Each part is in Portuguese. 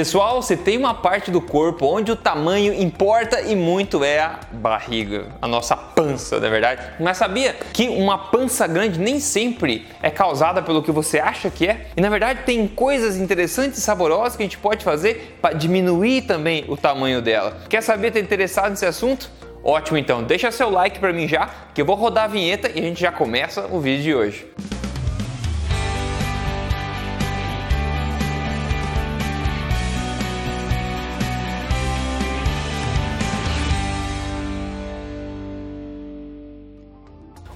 Pessoal, se tem uma parte do corpo onde o tamanho importa e muito é a barriga, a nossa pança, na é verdade. Mas sabia que uma pança grande nem sempre é causada pelo que você acha que é? E na verdade tem coisas interessantes e saborosas que a gente pode fazer para diminuir também o tamanho dela. Quer saber, tá interessado nesse assunto? Ótimo então, deixa seu like para mim já, que eu vou rodar a vinheta e a gente já começa o vídeo de hoje.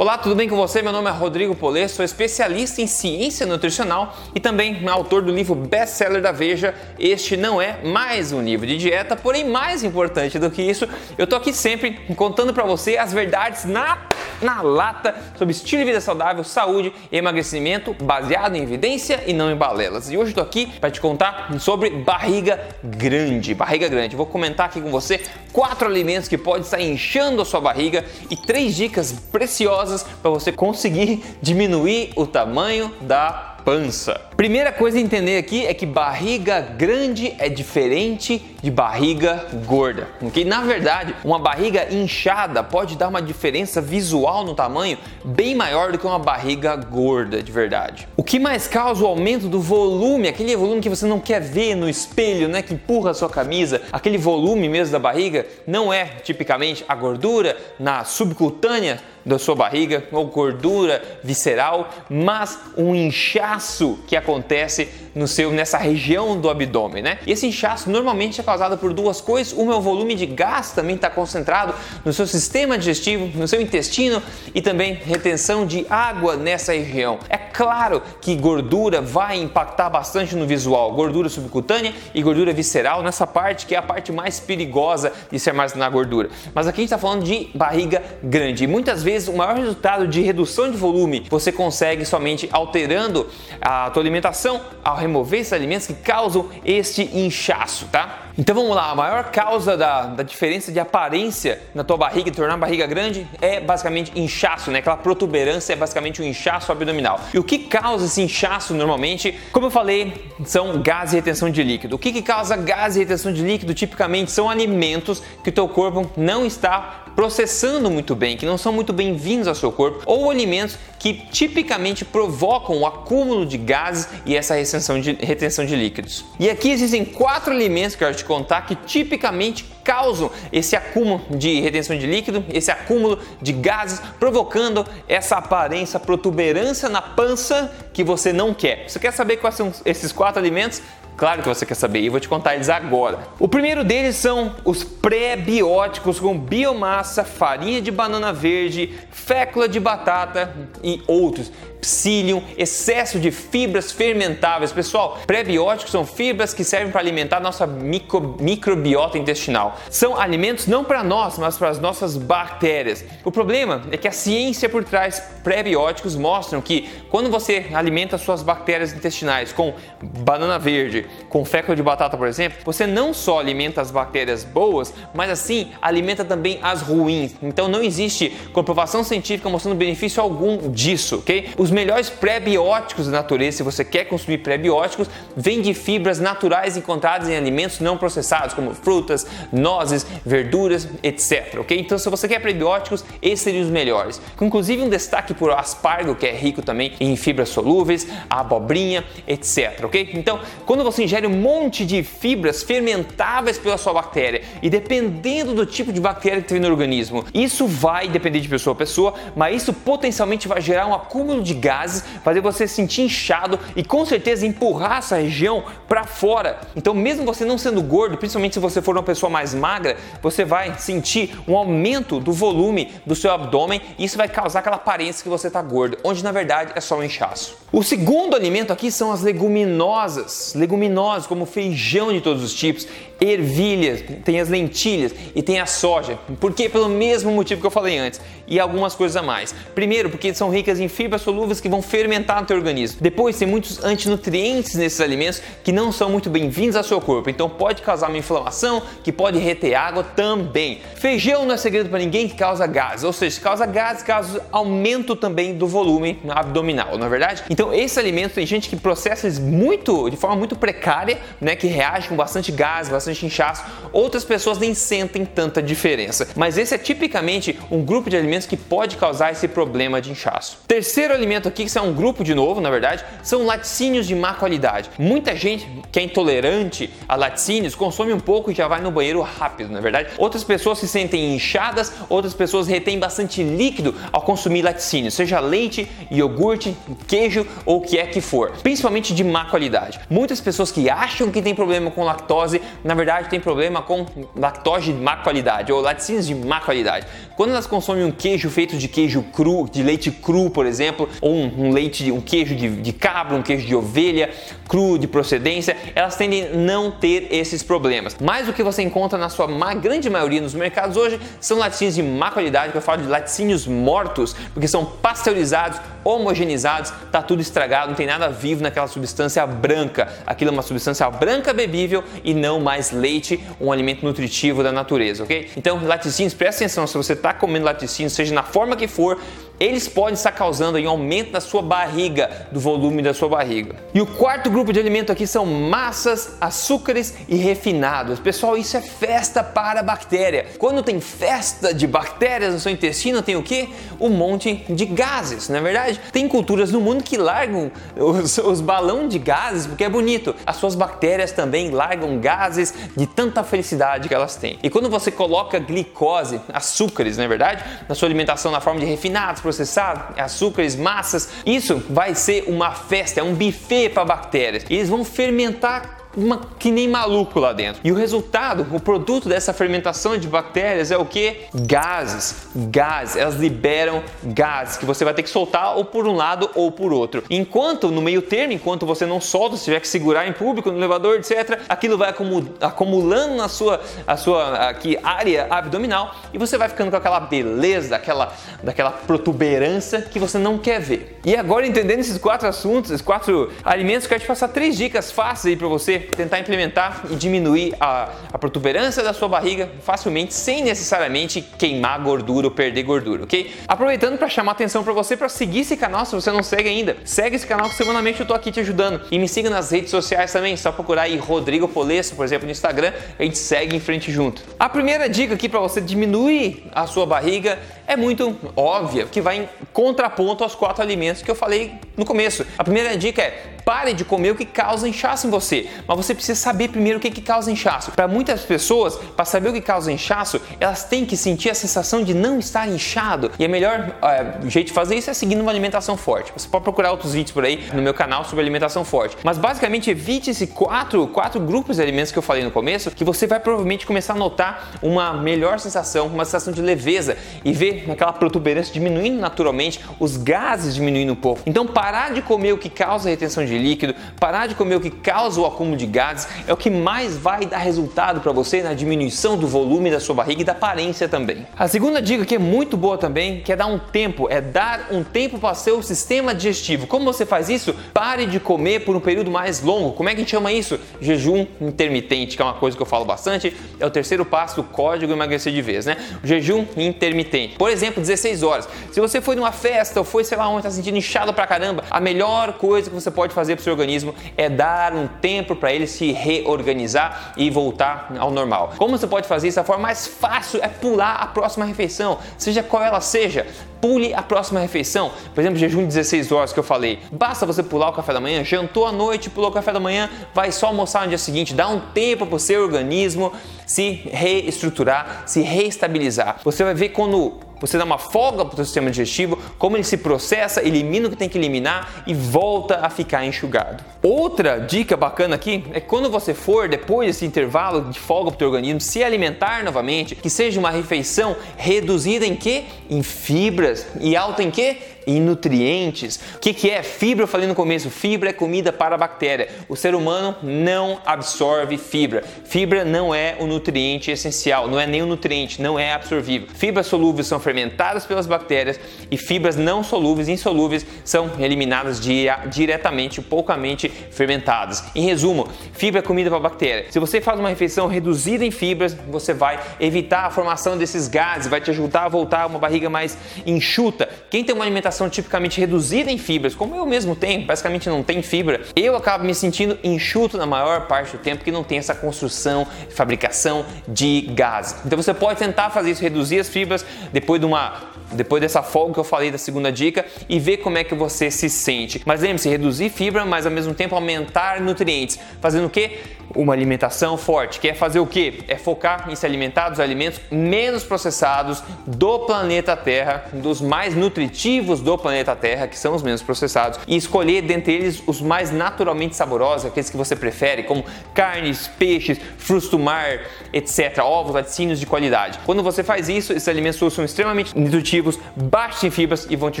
Olá, tudo bem com você? Meu nome é Rodrigo Polê, sou especialista em ciência nutricional e também autor do livro best-seller da Veja. Este não é mais um livro de dieta, porém mais importante do que isso, eu tô aqui sempre contando para você as verdades na na lata sobre estilo de vida saudável, saúde e emagrecimento baseado em evidência e não em balelas. E hoje estou aqui para te contar sobre barriga grande. Barriga grande. Vou comentar aqui com você quatro alimentos que podem estar inchando a sua barriga e três dicas preciosas para você conseguir diminuir o tamanho da pança. Primeira coisa a entender aqui é que barriga grande é diferente de barriga gorda, ok? Na verdade, uma barriga inchada pode dar uma diferença visual no tamanho bem maior do que uma barriga gorda de verdade. O que mais causa o aumento do volume, aquele volume que você não quer ver no espelho, né, que empurra a sua camisa, aquele volume mesmo da barriga, não é tipicamente a gordura na subcutânea da sua barriga ou gordura visceral, mas um inchaço que acontece no seu nessa região do abdômen, né? E esse inchaço normalmente é causado por duas coisas. Uma é o volume de gás também está concentrado no seu sistema digestivo, no seu intestino e também retenção de água nessa região. É claro que gordura vai impactar bastante no visual, gordura subcutânea e gordura visceral nessa parte que é a parte mais perigosa de se armazenar gordura. Mas aqui a gente está falando de barriga grande e muitas vezes o maior resultado de redução de volume você consegue somente alterando a tua alimentação ao remover esses alimentos que causam este inchaço, tá? Então vamos lá, a maior causa da, da diferença de aparência na tua barriga, de tornar a barriga grande, é basicamente inchaço, né? Aquela protuberância é basicamente um inchaço abdominal. E o que causa esse inchaço normalmente, como eu falei, são gases e retenção de líquido. O que, que causa gases e retenção de líquido? Tipicamente são alimentos que o teu corpo não está processando muito bem, que não são muito bem-vindos ao seu corpo, ou alimentos que tipicamente provocam o acúmulo de gases e essa retenção de, retenção de líquidos. E aqui existem quatro alimentos que eu quero te contar que tipicamente causam esse acúmulo de retenção de líquido, esse acúmulo de gases, provocando essa aparência, protuberância na pança que você não quer. Você quer saber quais são esses quatro alimentos? Claro que você quer saber e vou te contar eles agora. O primeiro deles são os pré-bióticos com biomassa, farinha de banana verde, fécula de batata e outros psyllium, excesso de fibras fermentáveis. Pessoal, pré-bióticos são fibras que servem para alimentar nossa micro, microbiota intestinal. São alimentos não para nós, mas para as nossas bactérias. O problema é que a ciência por trás pré-bióticos mostram que quando você alimenta suas bactérias intestinais com banana verde, com fécula de batata, por exemplo, você não só alimenta as bactérias boas, mas assim alimenta também as ruins. Então não existe comprovação científica mostrando benefício algum disso, ok? Os melhores pré-bióticos da natureza, se você quer consumir pré-bióticos, vêm de fibras naturais encontradas em alimentos não processados, como frutas, nozes, verduras, etc. Ok? Então, se você quer pré-bióticos, esses seriam os melhores. Inclusive, um destaque por aspargo, que é rico também em fibras solúveis, abobrinha, etc. Ok? Então, quando você ingere um monte de fibras fermentáveis pela sua bactéria e dependendo do tipo de bactéria que tem no organismo, isso vai depender de pessoa a pessoa, mas isso potencialmente vai gerar um acúmulo de gases, fazer você se sentir inchado e com certeza empurrar essa região para fora. Então, mesmo você não sendo gordo, principalmente se você for uma pessoa mais magra, você vai sentir um aumento do volume do seu abdômen e isso vai causar aquela aparência que você está gordo, onde na verdade é só um inchaço. O segundo alimento aqui são as leguminosas, leguminosas como feijão de todos os tipos, ervilhas, tem as lentilhas e tem a soja. Por quê? Pelo mesmo motivo que eu falei antes e algumas coisas a mais. Primeiro, porque são ricas em fibras solúveis que vão fermentar no teu organismo. Depois, tem muitos antinutrientes nesses alimentos que não são muito bem-vindos ao seu corpo, então pode causar uma inflamação que pode reter água também. Feijão não é segredo para ninguém que causa gases, ou seja, causa gases, causa aumento também do volume abdominal, não é verdade? Então, esse alimento tem gente que processa eles muito, de forma muito precária, né, que reage com bastante gás, bastante inchaço. Outras pessoas nem sentem tanta diferença. Mas esse é tipicamente um grupo de alimentos que pode causar esse problema de inchaço. Terceiro alimento aqui, que é um grupo de novo, na verdade, são laticínios de má qualidade. Muita gente que é intolerante a laticínios consome um pouco e já vai no banheiro rápido, na verdade. Outras pessoas se sentem inchadas, outras pessoas retêm bastante líquido ao consumir laticínios, seja leite, iogurte, queijo ou o que é que for, principalmente de má qualidade. Muitas pessoas que acham que tem problema com lactose, na verdade tem problema com lactose de má qualidade ou laticínios de má qualidade. Quando elas consomem um queijo feito de queijo cru, de leite cru, por exemplo, ou um, um leite, um queijo de, de cabra, um queijo de ovelha, cru de procedência, elas tendem a não ter esses problemas. Mas o que você encontra na sua grande maioria nos mercados hoje são laticínios de má qualidade, que eu falo de laticínios mortos, porque são pasteurizados, homogenizados, tá tudo estragado, não tem nada vivo naquela substância branca. Aquilo é uma substância branca bebível e não mais leite, um alimento nutritivo da natureza, ok? Então, laticínios, presta atenção, se você está comendo laticínios, seja na forma que for, eles podem estar causando um aumento da sua barriga, do volume da sua barriga. E o quarto grupo de alimento aqui são massas, açúcares e refinados. Pessoal, isso é festa para bactéria. Quando tem festa de bactérias no seu intestino, tem o que? Um monte de gases, não é verdade? Tem culturas no mundo que largam os, os balões de gases porque é bonito. As suas bactérias também largam gases de tanta felicidade que elas têm. E quando você coloca glicose, açúcares, não é verdade? Na sua alimentação na forma de refinados, processado, açúcares, massas, isso vai ser uma festa, é um buffet para bactérias. Eles vão fermentar uma, que nem maluco lá dentro. E o resultado, o produto dessa fermentação de bactérias é o que? Gases. Gases. Elas liberam gases que você vai ter que soltar ou por um lado ou por outro. Enquanto no meio termo, enquanto você não solta, se tiver que segurar em público, no elevador, etc., aquilo vai acumulando na sua, a sua aqui, área abdominal e você vai ficando com aquela beleza, aquela, daquela protuberância que você não quer ver. E agora, entendendo esses quatro assuntos, esses quatro alimentos, eu quero te passar três dicas fáceis aí para você tentar implementar e diminuir a, a protuberância da sua barriga facilmente, sem necessariamente queimar gordura ou perder gordura, ok? Aproveitando para chamar atenção para você para seguir esse canal se você não segue ainda. Segue esse canal que semanalmente eu tô aqui te ajudando. E me siga nas redes sociais também, só procurar aí Rodrigo Polesso, por exemplo, no Instagram, a gente segue em frente junto. A primeira dica aqui para você diminuir a sua barriga é muito óbvia, que vai em contraponto aos quatro alimentos que eu falei no começo. A primeira dica é pare de comer o que causa inchaço em você, mas você precisa saber primeiro o que, que causa inchaço. Para muitas pessoas, para saber o que causa inchaço, elas têm que sentir a sensação de não estar inchado. E a melhor é, jeito de fazer isso é seguindo uma alimentação forte. Você pode procurar outros vídeos por aí no meu canal sobre alimentação forte. Mas basicamente evite esses quatro, quatro grupos de alimentos que eu falei no começo, que você vai provavelmente começar a notar uma melhor sensação, uma sensação de leveza e ver aquela protuberância diminuindo naturalmente, os gases diminuindo um pouco. Então, parar de comer o que causa retenção de líquido, parar de comer o que causa o acúmulo de gases é o que mais vai dar resultado para você na diminuição do volume da sua barriga e da aparência também. A segunda dica que é muito boa também, que é dar um tempo, é dar um tempo para seu sistema digestivo. Como você faz isso? Pare de comer por um período mais longo. Como é que a gente chama isso? Jejum intermitente, que é uma coisa que eu falo bastante. É o terceiro passo do código emagrecer de vez, né? O jejum intermitente. Por exemplo, 16 horas. Se você foi numa festa ou foi, sei lá, onde está sentindo inchado pra caramba, a melhor coisa que você pode fazer pro seu organismo é dar um tempo para ele se reorganizar e voltar ao normal. Como você pode fazer isso? A forma mais fácil é pular a próxima refeição, seja qual ela seja. Pule a próxima refeição. Por exemplo, jejum de 16 horas que eu falei. Basta você pular o café da manhã, jantou à noite, pulou o café da manhã, vai só almoçar no dia seguinte. Dá um tempo para o seu organismo se reestruturar, se reestabilizar. Você vai ver quando você dá uma folga para o seu sistema digestivo, como ele se processa, elimina o que tem que eliminar e volta a ficar enxugado. Outra dica bacana aqui é quando você for, depois desse intervalo de folga para o teu organismo, se alimentar novamente, que seja uma refeição reduzida em que? Em fibras e alta em que? Em nutrientes. O que, que é fibra? Eu falei no começo, fibra é comida para a bactéria. O ser humano não absorve fibra. Fibra não é o nutriente essencial, não é nem o nutriente, não é absorvível. Fibras solúveis são fermentadas pelas bactérias e fibras não solúveis, insolúveis, são eliminadas diretamente, poucamente fermentadas. Em resumo, fibra é comida para bactéria. Se você faz uma refeição reduzida em fibras, você vai evitar a formação desses gases, vai te ajudar a voltar a uma barriga mais enxuta. Quem tem uma alimentação alimentação tipicamente reduzida em fibras, como eu mesmo tenho, basicamente não tem fibra, eu acabo me sentindo enxuto na maior parte do tempo que não tem essa construção, fabricação de gás. Então você pode tentar fazer isso, reduzir as fibras depois de uma depois dessa folga que eu falei da segunda dica e ver como é que você se sente. Mas lembre-se, reduzir fibra, mas ao mesmo tempo aumentar nutrientes. Fazendo o quê? Uma alimentação forte. Quer fazer o quê? É focar em se alimentar dos alimentos menos processados do planeta Terra, dos mais nutritivos do planeta Terra, que são os menos processados, e escolher dentre eles os mais naturalmente saborosos, aqueles que você prefere, como carnes, peixes, frutos do mar, etc., ovos, laticínios de qualidade. Quando você faz isso, esses alimentos são extremamente nutritivos, baixos em fibras e vão te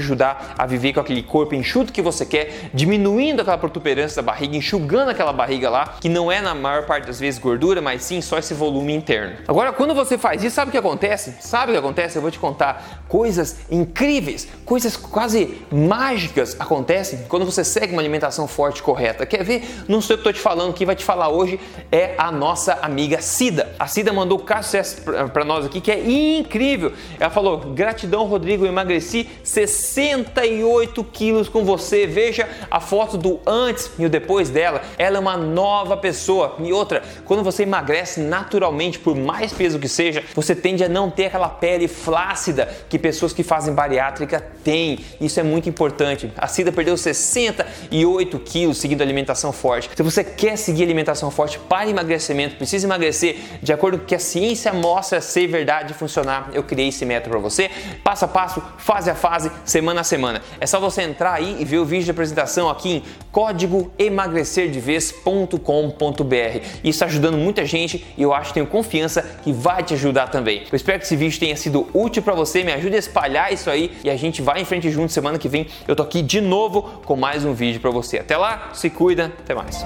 ajudar a viver com aquele corpo enxuto que você quer, diminuindo aquela protuberância da barriga, enxugando aquela barriga lá, que não é na maior parte das vezes gordura, mas sim só esse volume interno. Agora, quando você faz isso, sabe o que acontece? Sabe o que acontece? Eu vou te contar coisas incríveis, coisas quase mágicas acontecem quando você segue uma alimentação forte correta. Quer ver? Não sei o que estou te falando, quem vai te falar hoje é a nossa amiga Cida. A Cida mandou o caso para nós aqui que é incrível. Ela falou: gratidão, Rodrigo, emagreci 68 quilos com você. Veja a foto do antes e o depois dela. Ela é uma nova pessoa. E outra, quando você emagrece naturalmente, por mais peso que seja, você tende a não ter aquela pele flácida que pessoas que fazem bariátrica têm. Isso é muito importante. A Cida perdeu 68 quilos seguindo alimentação forte. Se você quer seguir alimentação forte para emagrecimento, precisa emagrecer de acordo com o que a ciência mostra ser verdade e funcionar, eu criei esse método para você, passo a passo, fase a fase, semana a semana. É só você entrar aí e ver o vídeo de apresentação aqui em código emagrecerdevez.com.br. Isso está ajudando muita gente e eu acho tenho confiança que vai te ajudar também. Eu espero que esse vídeo tenha sido útil para você, me ajude a espalhar isso aí e a gente vai em frente junto. Semana que vem eu tô aqui de novo com mais um vídeo para você. Até lá, se cuida, até mais.